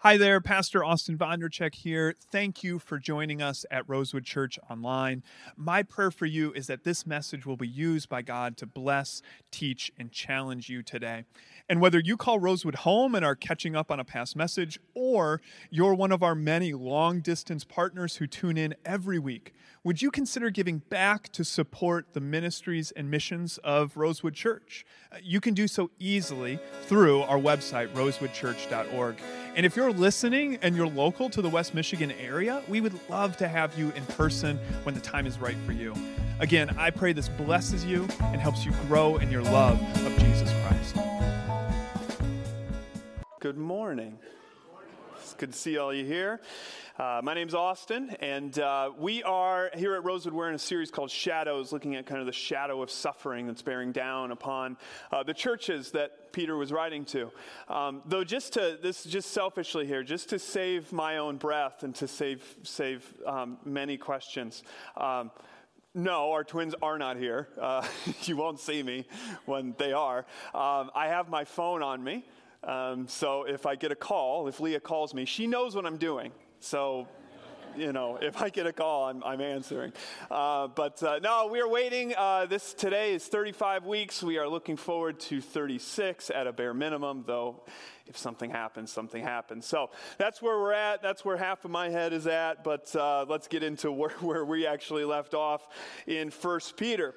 Hi there, Pastor Austin Vondercheck here. Thank you for joining us at Rosewood Church Online. My prayer for you is that this message will be used by God to bless, teach, and challenge you today. And whether you call Rosewood home and are catching up on a past message, or you're one of our many long distance partners who tune in every week, would you consider giving back to support the ministries and missions of Rosewood Church? Uh, you can do so easily through our website, rosewoodchurch.org. And if you're listening and you're local to the West Michigan area, we would love to have you in person when the time is right for you. Again, I pray this blesses you and helps you grow in your love of Jesus Christ. Good morning. Good to see all you here. Uh, my name's Austin, and uh, we are here at Rosewood. We're in a series called Shadows, looking at kind of the shadow of suffering that's bearing down upon uh, the churches that Peter was writing to. Um, though, just to this just selfishly here, just to save my own breath and to save save um, many questions. Um, no, our twins are not here. Uh, you won't see me when they are. Um, I have my phone on me. Um, so if I get a call, if Leah calls me, she knows what I'm doing. So, you know, if I get a call, I'm, I'm answering. Uh, but uh, no, we are waiting. Uh, this today is 35 weeks. We are looking forward to 36 at a bare minimum, though. If something happens, something happens. So that's where we're at. That's where half of my head is at. But uh, let's get into where, where we actually left off in First Peter.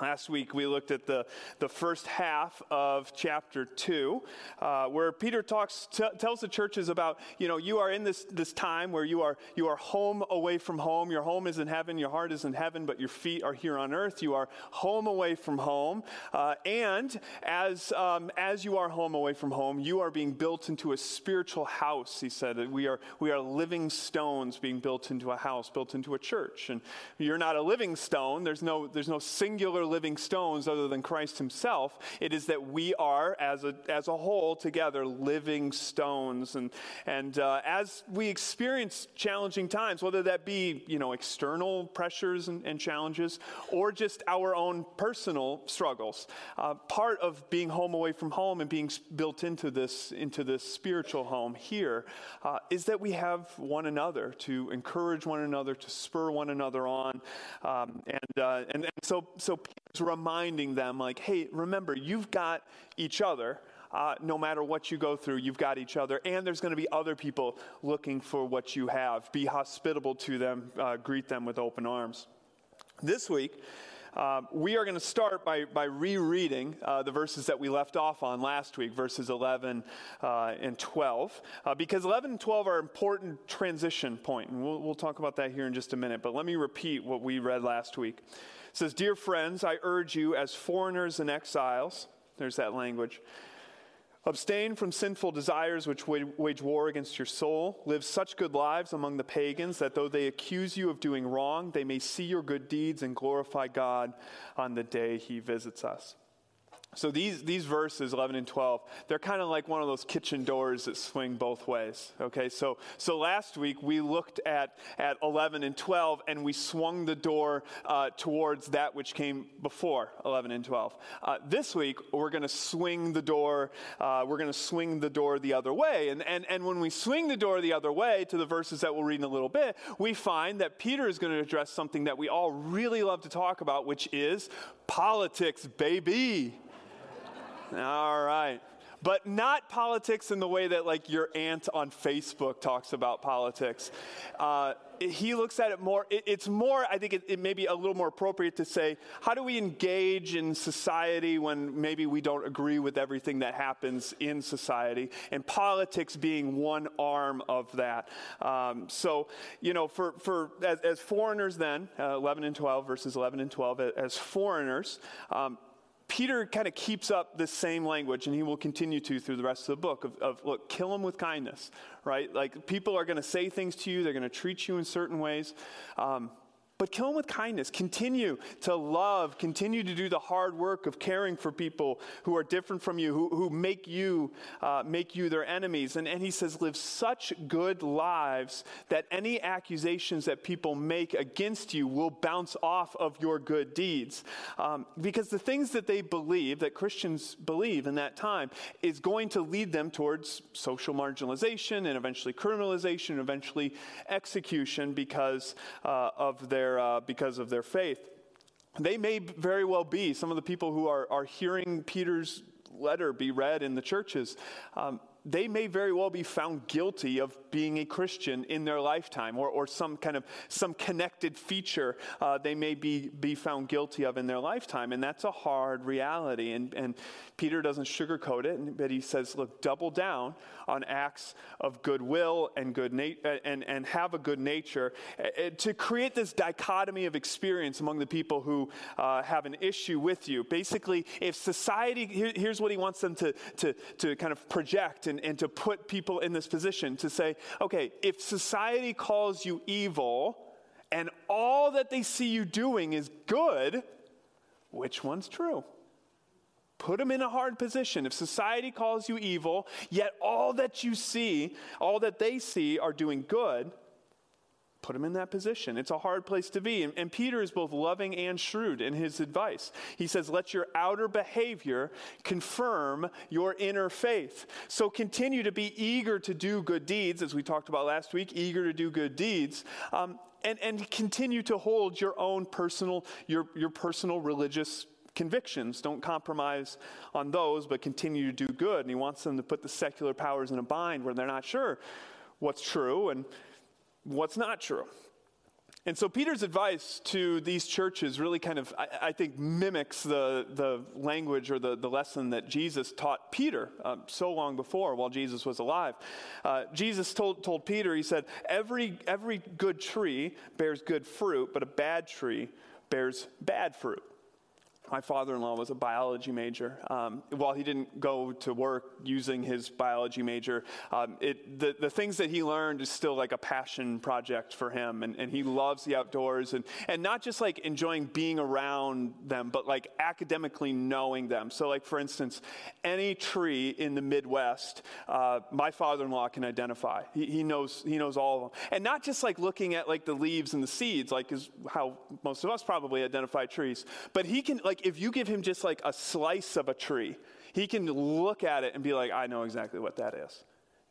Last week we looked at the, the first half of chapter 2, uh, where Peter talks, t- tells the churches about, you know, you are in this, this time where you are, you are home away from home. Your home is in heaven, your heart is in heaven, but your feet are here on earth. You are home away from home. Uh, and as, um, as you are home away from home, you are being built into a spiritual house, he said. We are, we are living stones being built into a house, built into a church. And you're not a living stone, there's no, there's no singular living stones other than Christ himself. It is that we are, as a, as a whole, together, living stones. And, and uh, as we experience challenging times, whether that be, you know, external pressures and, and challenges or just our own personal struggles, uh, part of being home away from home and being built into this, into this spiritual home here uh, is that we have one another to encourage one another, to spur one another on. Um, and, uh, and, and so, so reminding them, like, hey, remember, you've got each other. Uh, no matter what you go through, you've got each other, and there's going to be other people looking for what you have. Be hospitable to them, uh, greet them with open arms. This week, uh, we are going to start by, by rereading uh, the verses that we left off on last week, verses 11 uh, and 12, uh, because 11 and 12 are important transition point, and we'll, we'll talk about that here in just a minute. But let me repeat what we read last week says, Dear friends, I urge you as foreigners and exiles, there's that language, abstain from sinful desires which wage war against your soul. Live such good lives among the pagans that though they accuse you of doing wrong, they may see your good deeds and glorify God on the day he visits us. So these, these verses, 11 and 12, they're kind of like one of those kitchen doors that swing both ways. Okay, so, so last week we looked at, at 11 and 12 and we swung the door uh, towards that which came before 11 and 12. Uh, this week we're going to swing the door, uh, we're going to swing the door the other way. And, and, and when we swing the door the other way to the verses that we'll read in a little bit, we find that Peter is going to address something that we all really love to talk about, which is politics, baby. All right. But not politics in the way that, like, your aunt on Facebook talks about politics. Uh, he looks at it more, it, it's more, I think it, it may be a little more appropriate to say, how do we engage in society when maybe we don't agree with everything that happens in society? And politics being one arm of that. Um, so, you know, for, for as, as foreigners, then, uh, 11 and 12, verses 11 and 12, as foreigners, um, Peter kind of keeps up this same language, and he will continue to through the rest of the book of, of look, kill them with kindness, right? Like people are going to say things to you, they're going to treat you in certain ways. Um, But kill them with kindness. Continue to love. Continue to do the hard work of caring for people who are different from you, who, who make you uh, make you their enemies. And, and he says, live such good lives that any accusations that people make against you will bounce off of your good deeds. Um, because the things that they believe, that Christians believe in that time, is going to lead them towards social marginalization and eventually criminalization and eventually execution because uh, of their their, uh, because of their faith. They may very well be some of the people who are, are hearing Peter's letter be read in the churches. Um, they may very well be found guilty of being a Christian in their lifetime or, or some kind of some connected feature uh, they may be, be found guilty of in their lifetime. And that's a hard reality. And, and Peter doesn't sugarcoat it, but he says, look, double down on acts of goodwill and, good na- and, and have a good nature uh, to create this dichotomy of experience among the people who uh, have an issue with you. Basically, if society, here, here's what he wants them to, to, to kind of project and and, and to put people in this position to say, okay, if society calls you evil and all that they see you doing is good, which one's true? Put them in a hard position. If society calls you evil, yet all that you see, all that they see are doing good, put him in that position. It's a hard place to be. And, and, Peter is both loving and shrewd in his advice. He says, Let your outer behavior confirm your inner faith. So continue to be eager to do good deeds, as we talked about last week, eager to do good deeds. Um, and, and continue to hold your own personal, your, your personal religious convictions. Don't compromise on those, but continue to do good. And he wants them to put the secular powers in a bind where they're not sure what's true and what's not true. And so Peter's advice to these churches really kind of, I, I think, mimics the, the language or the, the lesson that Jesus taught Peter uh, so long before while Jesus was alive. Uh, Jesus told, told Peter, he said, every, every good tree bears good fruit, but a bad tree bears bad fruit my father-in-law was a biology major. Um, while he didn't go to work using his biology major, um, it, the, the things that he learned is still like a passion project for him. And, and he loves the outdoors and, and not just like enjoying being around them, but like academically knowing them. So like, for instance, any tree in the Midwest, uh, my father-in-law can identify. He, he, knows, he knows all of them. And not just like looking at like the leaves and the seeds, like is how most of us probably identify trees, but he can like like if you give him just like a slice of a tree, he can look at it and be like, I know exactly what that is.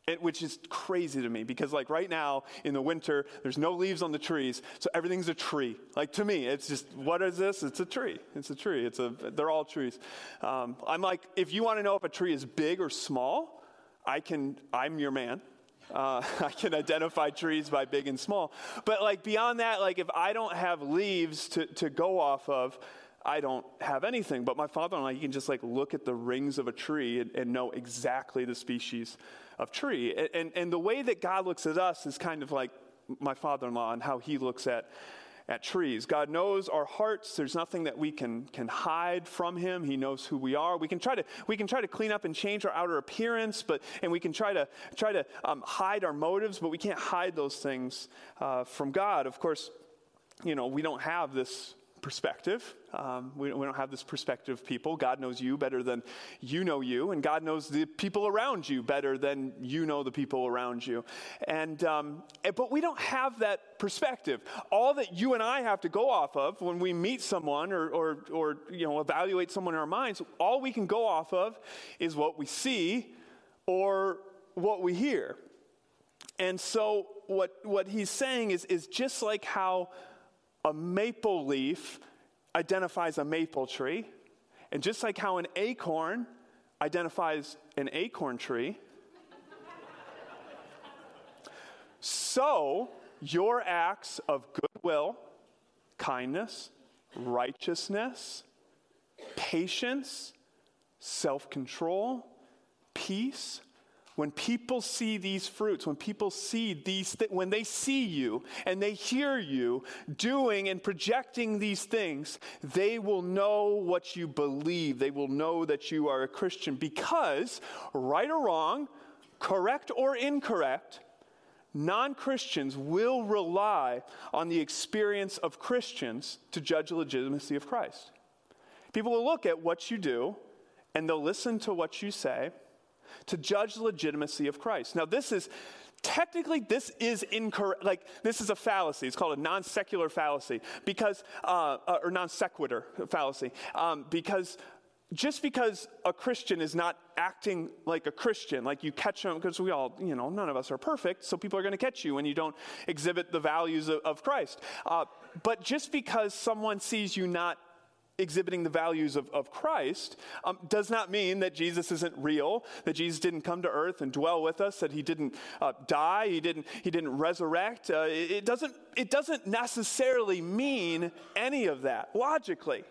It, which is crazy to me because like right now in the winter there's no leaves on the trees so everything's a tree. Like to me it's just what is this? It's a tree. It's a tree. It's a they're all trees. Um, i'm like if you want to know if a tree is big or small i can i'm your man. Uh, I can identify trees by big and small. But like beyond that, like if I don't have leaves to, to go off of, I don't have anything. But my father in law, he can just like look at the rings of a tree and, and know exactly the species of tree. And, and, and the way that God looks at us is kind of like my father in law and how he looks at at trees. God knows our hearts. There's nothing that we can, can hide from him. He knows who we are. We can try to, we can try to clean up and change our outer appearance, but, and we can try to, try to um, hide our motives, but we can't hide those things uh, from God. Of course, you know, we don't have this perspective. Um, we, we, don't have this perspective people. God knows you better than you know you, and God knows the people around you better than you know the people around you. And, um, and but we don't have that perspective. All that you and I have to go off of when we meet someone or, or, or you know evaluate someone in our minds, all we can go off of is what we see or what we hear. And so what what he's saying is is just like how a maple leaf identifies a maple tree, and just like how an acorn identifies an acorn tree, so your acts of goodwill, kindness, righteousness, patience, self control, peace, when people see these fruits, when people see these, th- when they see you and they hear you doing and projecting these things, they will know what you believe. They will know that you are a Christian because, right or wrong, correct or incorrect, non Christians will rely on the experience of Christians to judge the legitimacy of Christ. People will look at what you do and they'll listen to what you say to judge the legitimacy of Christ. Now, this is technically this is incorrect like this is a fallacy it's called a non-secular fallacy because uh, uh or non-sequitur fallacy um, because just because a Christian is not acting like a Christian, like you catch them, because we all, you know, none of us are perfect, so people are going to catch you when you don't exhibit the values of, of Christ. Uh, but just because someone sees you not exhibiting the values of, of Christ um, does not mean that Jesus isn't real, that Jesus didn't come to earth and dwell with us, that he didn't uh, die, he didn't, he didn't resurrect. Uh, it, it, doesn't, it doesn't necessarily mean any of that, logically.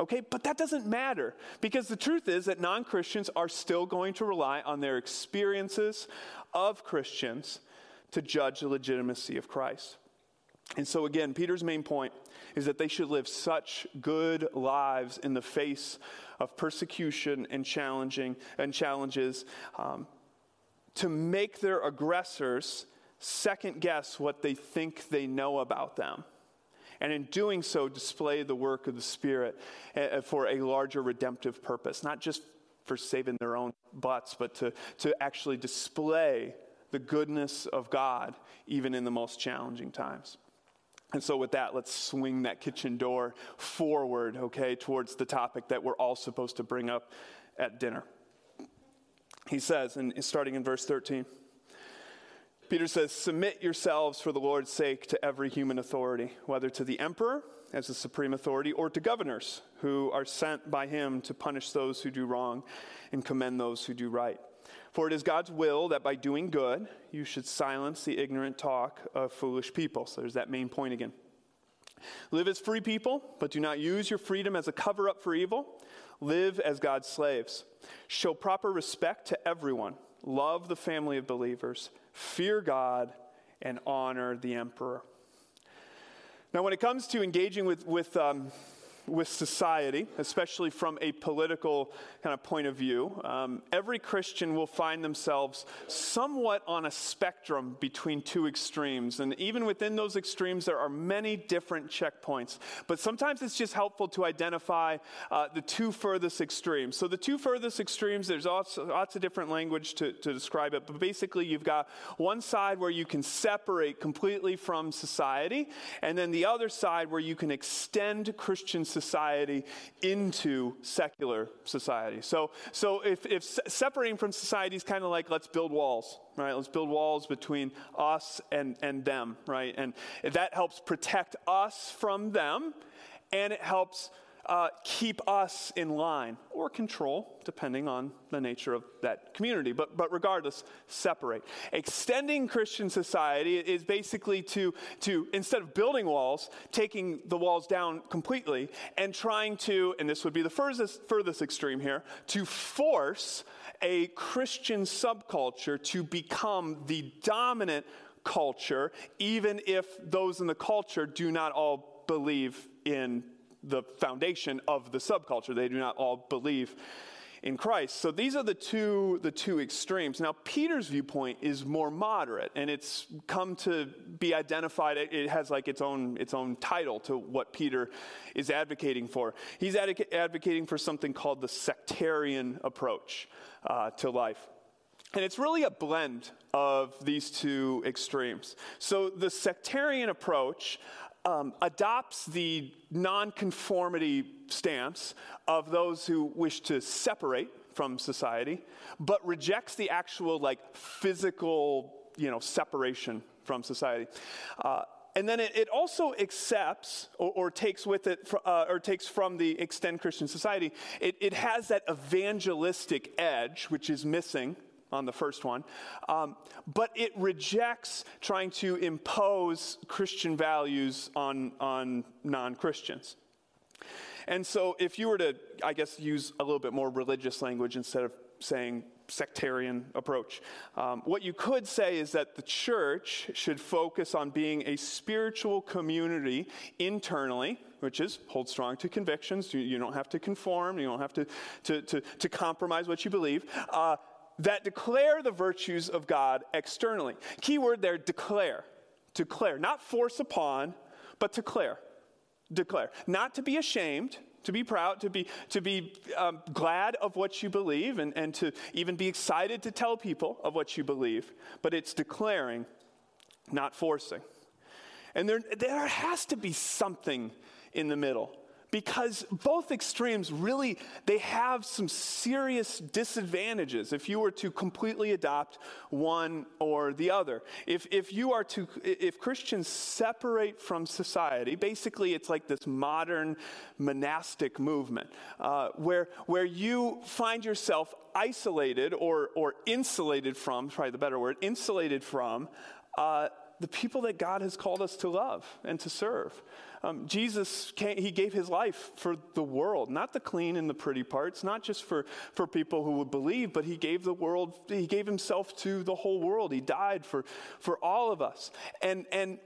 Okay, but that doesn't matter because the truth is that non Christians are still going to rely on their experiences of Christians to judge the legitimacy of Christ. And so, again, Peter's main point is that they should live such good lives in the face of persecution and challenging and challenges um, to make their aggressors second guess what they think they know about them and in doing so, display the work of the Spirit eh, eh, for a larger redemptive purpose, not just for saving their own butts, but to, to actually display the goodness of God even in the most challenging times. And so, with that, let's swing that kitchen door forward, okay, towards the topic that we're all supposed to bring up at dinner. He says, and starting in verse 13, Peter says, Submit yourselves for the Lord's sake to every human authority, whether to the emperor as the supreme authority or to governors who are sent by him to punish those who do wrong and commend those who do right. For it is God's will that by doing good, you should silence the ignorant talk of foolish people. So there's that main point again. Live as free people, but do not use your freedom as a cover up for evil. Live as God's slaves. Show proper respect to everyone. Love the family of believers fear God, and honor the emperor. Now, when it comes to engaging with, with um, with society, especially from a political kind of point of view. Um, every Christian will find themselves somewhat on a spectrum between two extremes. And even within those extremes, there are many different checkpoints. But sometimes it's just helpful to identify uh, the two furthest extremes. So, the two furthest extremes, there's lots, lots of different language to, to describe it. But basically, you've got one side where you can separate completely from society, and then the other side where you can extend Christian society society into secular society. So, so if, if separating from society is kind of like let's build walls, right? Let's build walls between us and, and them, right? And that helps protect us from them, and it helps uh, keep us in line or control, depending on the nature of that community. But, but regardless, separate. Extending Christian society is basically to, to, instead of building walls, taking the walls down completely and trying to, and this would be the furthest, furthest extreme here, to force a Christian subculture to become the dominant culture, even if those in the culture do not all believe in the foundation of the subculture. They do not all believe in Christ. So these are the two the two extremes. Now Peter's viewpoint is more moderate and it's come to be identified it has like its own its own title to what Peter is advocating for. He's advocating for something called the sectarian approach uh, to life. And it's really a blend of these two extremes. So, the sectarian approach um, adopts the nonconformity stance of those who wish to separate from society, but rejects the actual like physical, you know, separation from society. Uh, and then it, it, also accepts or, or takes with it, uh, or takes from the extend Christian society. It, it has that evangelistic edge, which is missing on the first one, um, but it rejects trying to impose Christian values on, on non Christians. And so, if you were to, I guess, use a little bit more religious language instead of saying sectarian approach, um, what you could say is that the church should focus on being a spiritual community internally which is hold strong to convictions. You, you, don't have to conform. You don't have to, to, to, to compromise what you believe. Uh, that declare the virtues of God externally. Key word there declare. Declare. Not force upon, but declare. Declare. Not to be ashamed, to be proud, to be, to be um, glad of what you believe, and, and to even be excited to tell people of what you believe, but it's declaring, not forcing. And there, there has to be something in the middle because both extremes really they have some serious disadvantages if you were to completely adopt one or the other. If, if you are to if christians separate from society basically it's like this modern monastic movement uh, where where you find yourself isolated or or insulated from probably the better word insulated from uh, the people that God has called us to love and to serve. Um, Jesus, came, he gave his life for the world, not the clean and the pretty parts, not just for, for people who would believe, but he gave the world, he gave himself to the whole world. He died for, for all of us. And, and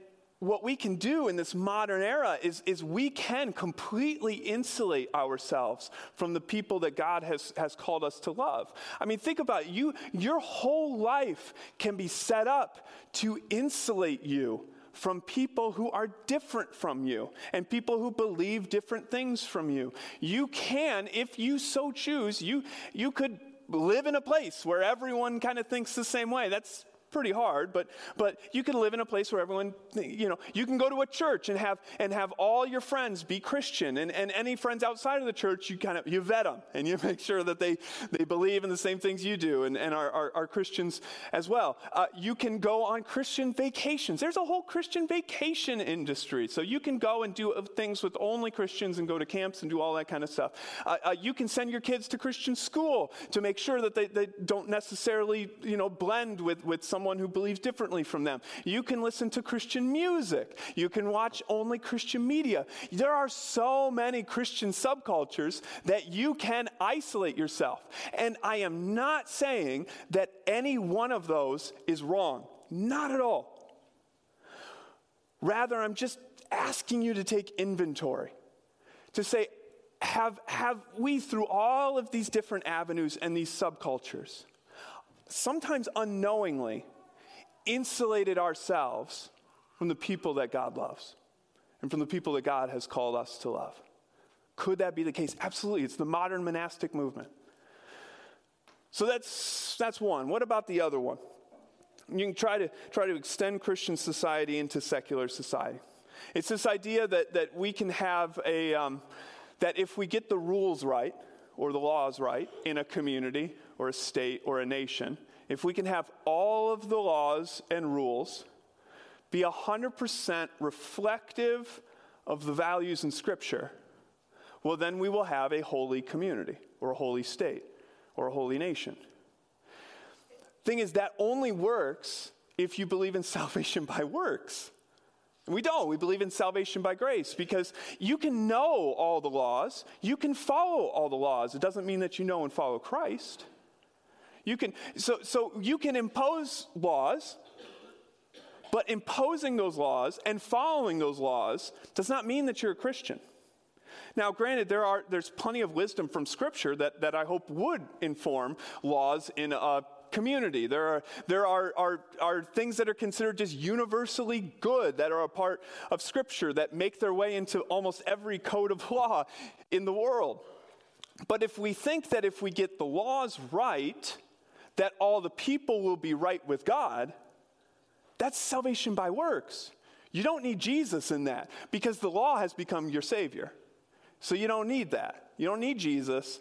what we can do in this modern era is, is we can completely insulate ourselves from the people that God has, has called us to love. I mean, think about it. you. Your whole life can be set up to insulate you from people who are different from you and people who believe different things from you. You can, if you so choose, you, you could live in a place where everyone kind of thinks the same way. That's pretty hard, but, but you can live in a place where everyone, you know, you can go to a church and have, and have all your friends be Christian. And, and any friends outside of the church, you kind of, you vet them and you make sure that they, they believe in the same things you do and, and are, are, are Christians as well. Uh, you can go on Christian vacations. There's a whole Christian vacation industry. So you can go and do things with only Christians and go to camps and do all that kind of stuff. Uh, uh, you can send your kids to Christian school to make sure that they, they don't necessarily, you know, blend with, with some someone who believes differently from them. You can listen to Christian music. You can watch only Christian media. There are so many Christian subcultures that you can isolate yourself. And I am not saying that any one of those is wrong. Not at all. Rather, I'm just asking you to take inventory, to say, have, have we, through all of these different avenues and these subcultures, sometimes unknowingly, insulated ourselves from the people that God loves and from the people that God has called us to love. Could that be the case? Absolutely. It's the modern monastic movement. So that's, that's one. What about the other one? You can try to, try to extend Christian society into secular society. It's this idea that, that we can have a, um, that if we get the rules right, or the laws right, in a community, or a state, or a nation, if we can have all of the laws and rules be 100% reflective of the values in Scripture, well, then we will have a holy community or a holy state or a holy nation. Thing is, that only works if you believe in salvation by works. We don't. We believe in salvation by grace because you can know all the laws, you can follow all the laws. It doesn't mean that you know and follow Christ. You can, so, so you can impose laws, but imposing those laws and following those laws does not mean that you're a Christian. Now, granted, there are, there's plenty of wisdom from Scripture that, that I hope would inform laws in a community. There, are, there are, are, are things that are considered just universally good that are a part of Scripture that make their way into almost every code of law in the world. But if we think that if we get the laws right, that all the people will be right with God, that's salvation by works. You don't need Jesus in that because the law has become your Savior. So you don't need that. You don't need Jesus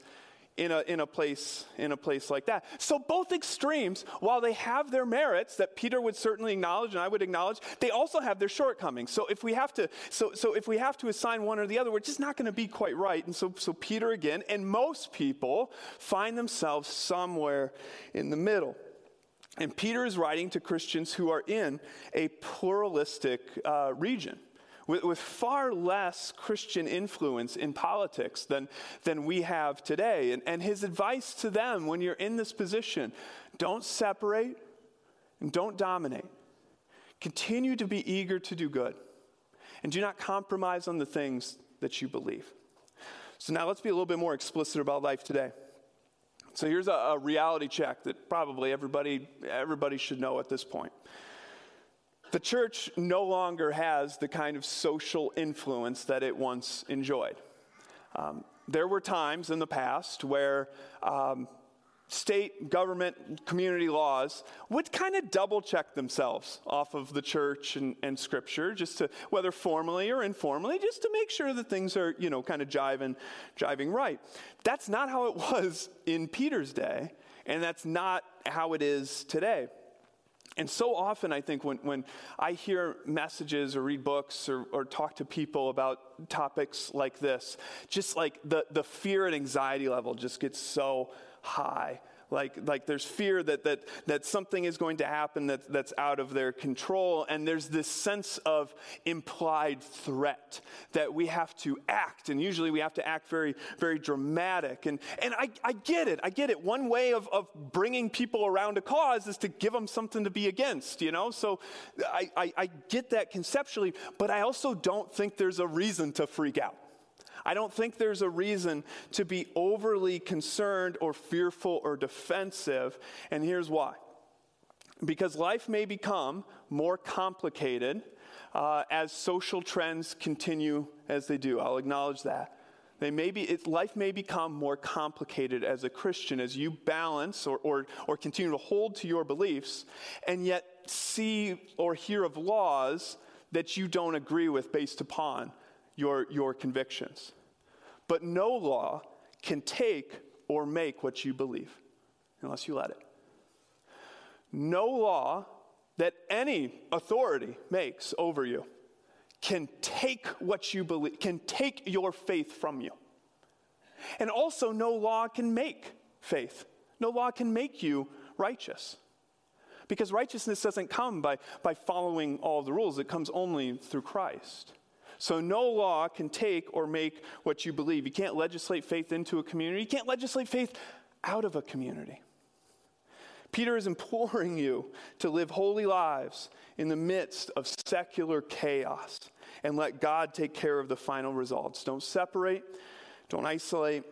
in a, in a place in a place like that. So both extremes while they have their merits that peter would certainly acknowledge and i would acknowledge they also have their shortcomings. So if we have to so, so if we have to assign one or the other we're just not going to be quite right. And so, so peter again and most people find themselves somewhere in the middle. And peter is writing to christians who are in a pluralistic uh, region with, with far less Christian influence in politics than, than we have today. And, and his advice to them when you're in this position don't separate and don't dominate. Continue to be eager to do good. And do not compromise on the things that you believe. So now let's be a little bit more explicit about life today. So here's a, a reality check that probably everybody, everybody should know at this point. The church no longer has the kind of social influence that it once enjoyed. Um, there were times in the past where um, state, government, community laws would kind of double check themselves off of the church and, and, scripture, just to, whether formally or informally, just to make sure that things are, you know, kind of jiving, jiving right. That's not how it was in Peter's day, and that's not how it is today. And so often, I think, when, when I hear messages or read books or, or talk to people about topics like this, just like the, the fear and anxiety level just gets so high. Like, like there's fear that, that, that something is going to happen that, that's out of their control. And there's this sense of implied threat that we have to act. And usually we have to act very, very dramatic. And, and I, I get it. I get it. One way of, of bringing people around a cause is to give them something to be against, you know? So I, I, I get that conceptually, but I also don't think there's a reason to freak out. I don't think there's a reason to be overly concerned or fearful or defensive. And here's why because life may become more complicated uh, as social trends continue as they do. I'll acknowledge that. They may be, it, life may become more complicated as a Christian as you balance or, or, or continue to hold to your beliefs and yet see or hear of laws that you don't agree with based upon your, your convictions. But no law can take or make what you believe unless you let it. No law that any authority makes over you can take what you believe, can take your faith from you. And also, no law can make faith. No law can make you righteous. Because righteousness doesn't come by, by following all the rules, it comes only through Christ. So no law can take or make what you believe. You can't legislate faith into a community, you can't legislate faith out of a community. Peter is imploring you to live holy lives in the midst of secular chaos and let God take care of the final results. Don't separate, don't isolate,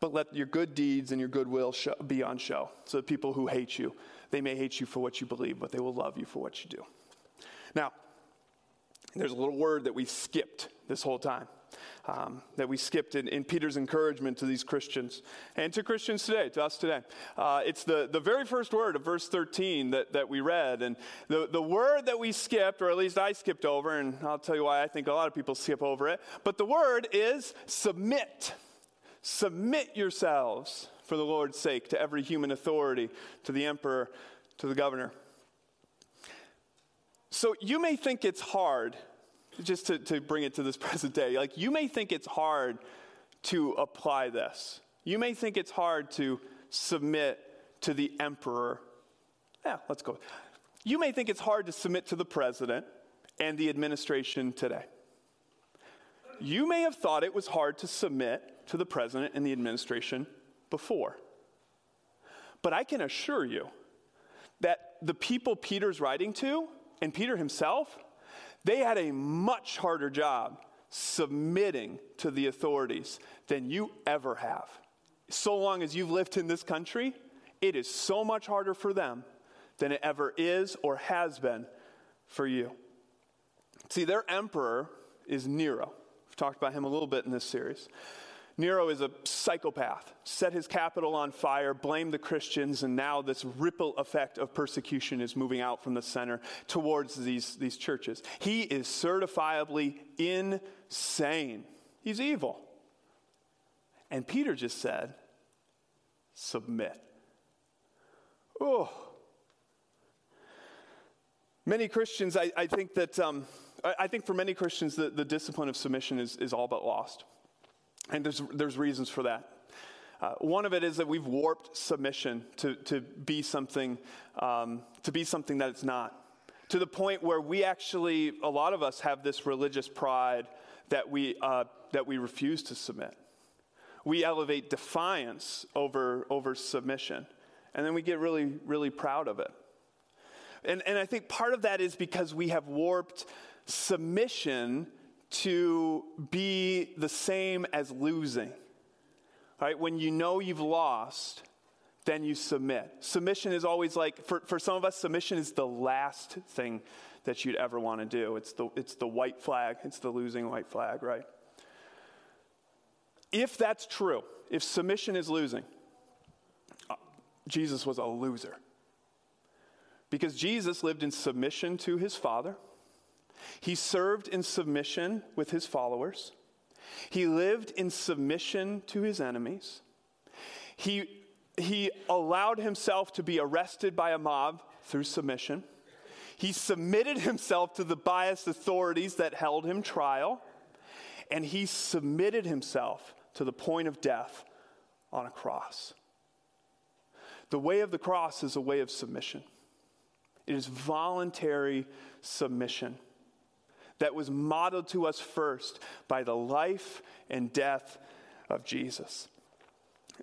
but let your good deeds and your goodwill show, be on show. So that people who hate you, they may hate you for what you believe, but they will love you for what you do. Now, there's a little word that we skipped this whole time. Um, that we skipped in, in, Peter's encouragement to these Christians and to Christians today, to us today. Uh, it's the, the very first word of verse 13 that, that we read. And the, the word that we skipped, or at least I skipped over, and I'll tell you why I think a lot of people skip over it, but the word is submit. Submit yourselves for the Lord's sake to every human authority, to the emperor, to the governor. So you may think it's hard, just to, to bring it to this present day, like you may think it's hard to apply this. You may think it's hard to submit to the emperor. Yeah, let's go. You may think it's hard to submit to the president and the administration today. You may have thought it was hard to submit to the president and the administration before. But I can assure you that the people Peter's writing to and Peter himself, they had a much harder job submitting to the authorities than you ever have. So long as you've lived in this country, it is so much harder for them than it ever is or has been for you. See, their emperor is Nero. We've talked about him a little bit in this series. Nero is a psychopath, set his capital on fire, blamed the Christians, and now this ripple effect of persecution is moving out from the center towards these, these churches. He is certifiably insane. He's evil. And Peter just said, submit. Oh. Many Christians, I, I think that, um, I, think for many Christians, the, the discipline of submission is, is all but lost. And there's, there's reasons for that. Uh, one of it is that we've warped submission to, to be something um, to be something that it's not. To the point where we actually, a lot of us have this religious pride that we, uh, that we refuse to submit. We elevate defiance over, over submission. And then we get really, really proud of it. And, and I think part of that is because we have warped submission to be the same as losing. right? When you know you've lost, then you submit. Submission is always like, for, for some of us, submission is the last thing that you'd ever want to do. It's the, it's the white flag, it's the losing white flag, right? If that's true, if submission is losing, uh, Jesus was a loser. Because Jesus lived in submission to his Father, he served in submission with his followers, he lived in submission to his enemies. He, he allowed himself to be arrested by a mob through submission. He submitted himself to the biased authorities that held him trial. And he submitted himself to the point of death on a cross. The way of the cross is a way of submission, it is voluntary submission that was modeled to us first by the life and death of Jesus.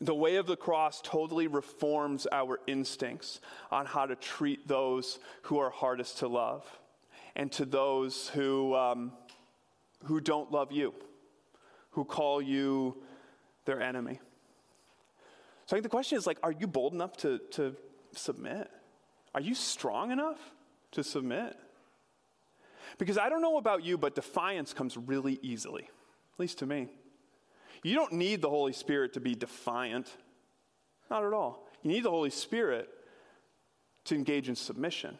The way of the cross totally reforms our instincts on how to treat those who are hardest to love and to those who, um, who don't love you, who call you their enemy. So I think the question is like, are you bold enough to, to submit? Are you strong enough to submit? Because I don't know about you, but defiance comes really easily, at least to me. You don't need the Holy Spirit to be defiant, not at all. You need the Holy Spirit to engage in submission.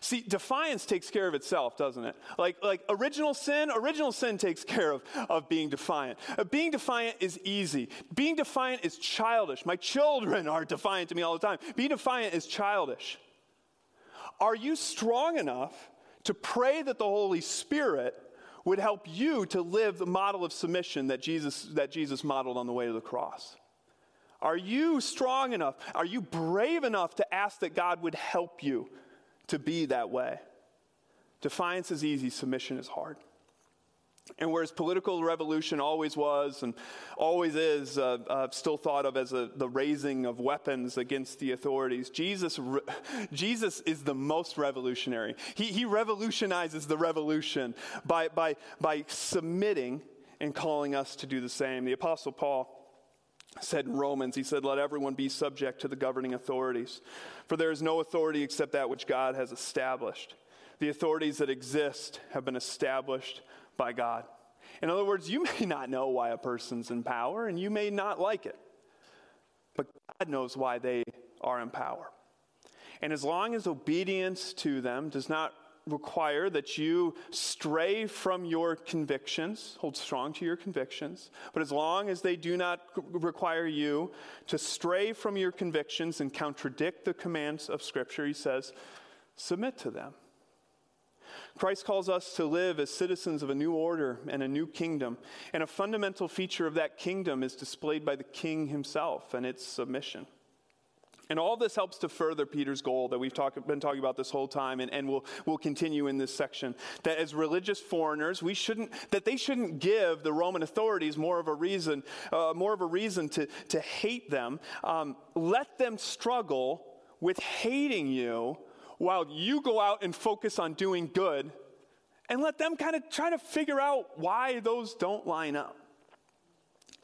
See, defiance takes care of itself, doesn't it? Like, like original sin, original sin takes care of, of being defiant. Uh, being defiant is easy. Being defiant is childish. My children are defiant to me all the time. Being defiant is childish. Are you strong enough to pray that the Holy Spirit would help you to live the model of submission that Jesus, that Jesus modeled on the way to the cross? Are you strong enough? Are you brave enough to ask that God would help you to be that way? Defiance is easy, submission is hard. And whereas political revolution always was and always is uh, uh, still thought of as a, the raising of weapons against the authorities, Jesus, re- Jesus is the most revolutionary. He, he revolutionizes the revolution by, by, by submitting and calling us to do the same. The Apostle Paul said in Romans, he said, Let everyone be subject to the governing authorities, for there is no authority except that which God has established. The authorities that exist have been established by God. In other words, you may not know why a person's in power and you may not like it, but God knows why they are in power. And as long as obedience to them does not require that you stray from your convictions, hold strong to your convictions, but as long as they do not require you to stray from your convictions and contradict the commands of Scripture, he says, submit to them. Christ calls us to live as citizens of a new order and a new kingdom. And a fundamental feature of that kingdom is displayed by the king himself and its submission. And all this helps to further Peter's goal that we've talk, been talking about this whole time and, and we'll, we'll continue in this section. That as religious foreigners, we shouldn't, that they shouldn't give the Roman authorities more of a reason, uh, more of a reason to, to hate them. Um, let them struggle with hating you while you go out and focus on doing good and let them kind of try to figure out why those don't line up.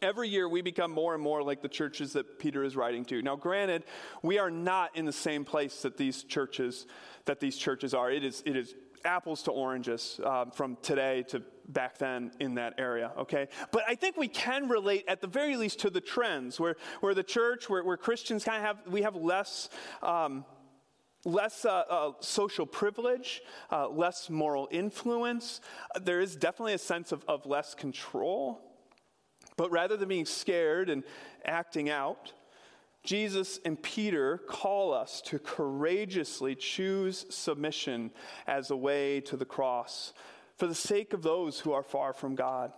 Every year we become more and more like the churches that Peter is writing to. Now granted, we are not in the same place that these churches that these churches are. It is it is apples to oranges um, from today to back then in that area, okay? But I think we can relate at the very least to the trends where, where the church, where, where Christians kind of have, we have less, um, less uh, uh, social privilege, uh, less moral influence. there is definitely a sense of, of less control. But rather than being scared and acting out, Jesus and Peter call us to courageously choose submission as a way to the cross for the sake of those who are far from God.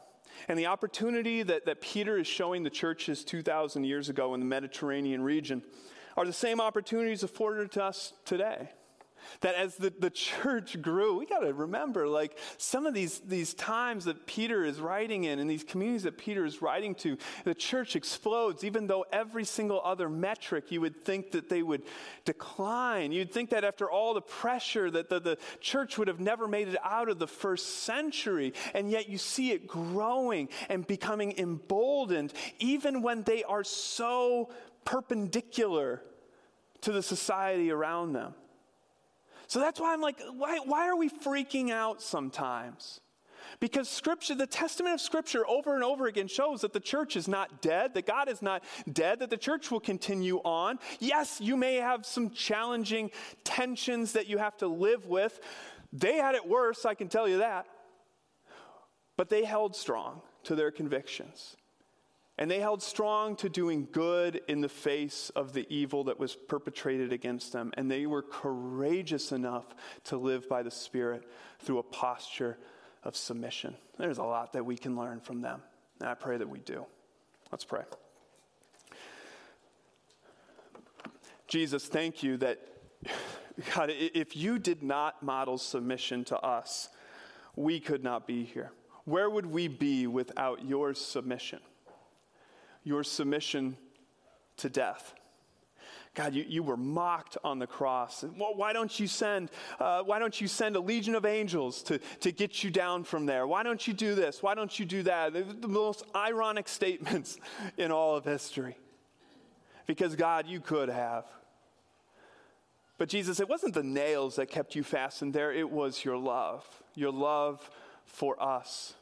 And the opportunity that, that Peter is showing the churches 2,000 years ago in the Mediterranean region are the same opportunities afforded to us today. that as the, the church grew, we got to remember like some of these, these times that Peter is writing in and these communities that Peter is writing to, the church explodes, even though every single other metric you would think that they would decline. You'd think that after all the pressure that the, the church would have never made it out of the first century, and yet you see it growing and becoming emboldened, even when they are so perpendicular to the society around them. So that's why I'm like, why, why are we freaking out sometimes? Because scripture, the testament of scripture over and over again shows that the church is not dead, that God is not dead, that the church will continue on. Yes, you may have some challenging tensions that you have to live with. They had it worse, I can tell you that. But they held strong to their convictions. And they held strong to doing good in the face of the evil that was perpetrated against them. And they were courageous enough to live by the Spirit through a posture of submission. There's a lot that we can learn from them. And I pray that we do. Let's pray. Jesus, thank you that, God, if you did not model submission to us, we could not be here. Where would we be without your submission? Your submission to death. God, you, you were mocked on the cross. Well, why don't you send, uh, why don't you send a legion of angels to, to get you down from there? Why don't you do this? Why don't you do that? The most ironic statements in all of history. Because God, you could have. But Jesus, it wasn't the nails that kept you fastened there, it was your love, your love for us.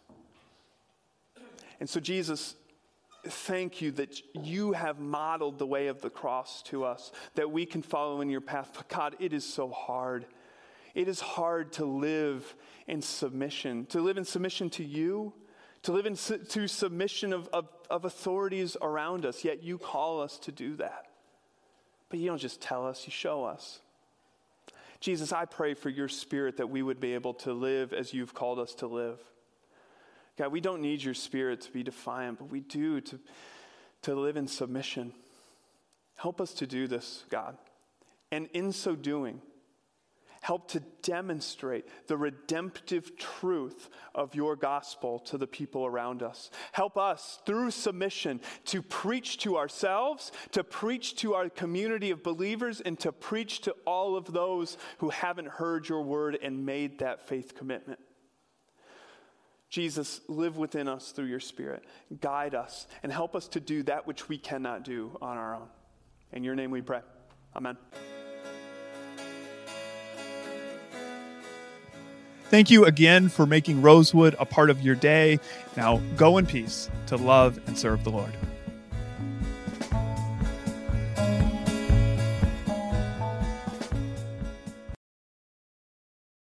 And so, Jesus, thank you that you have modeled the way of the cross to us, that we can follow in your path. But God, it is so hard. It is hard to live in submission, to live in submission to you, to live in su- to submission of, of, of authorities around us, yet you call us to do that. But you don't just tell us, you show us. Jesus, I pray for your spirit that we would be able to live as you've called us to live. God, we don't need your spirit to be defiant, but we do to, to live in submission. Help us to do this, God. And in so doing, help to demonstrate the redemptive truth of your gospel to the people around us. Help us, through submission, to preach to ourselves, to preach to our community of believers, and to preach to all of those who haven't heard your word and made that faith commitment. Jesus, live within us through your Spirit. Guide us and help us to do that which we cannot do on our own. In your name we pray. Amen. Thank you again for making Rosewood a part of your day. Now go in peace to love and serve the Lord.